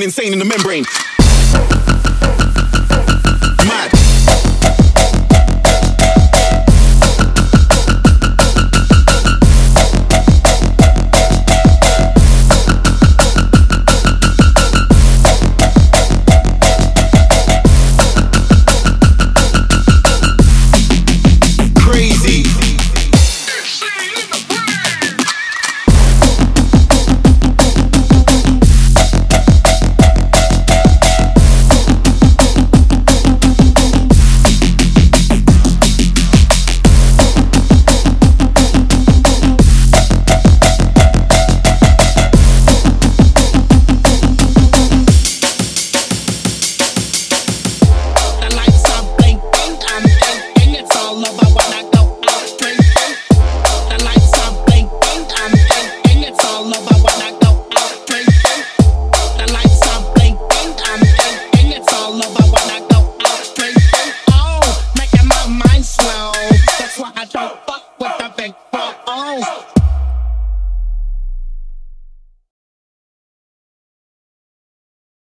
going insane in the membrane. Oh.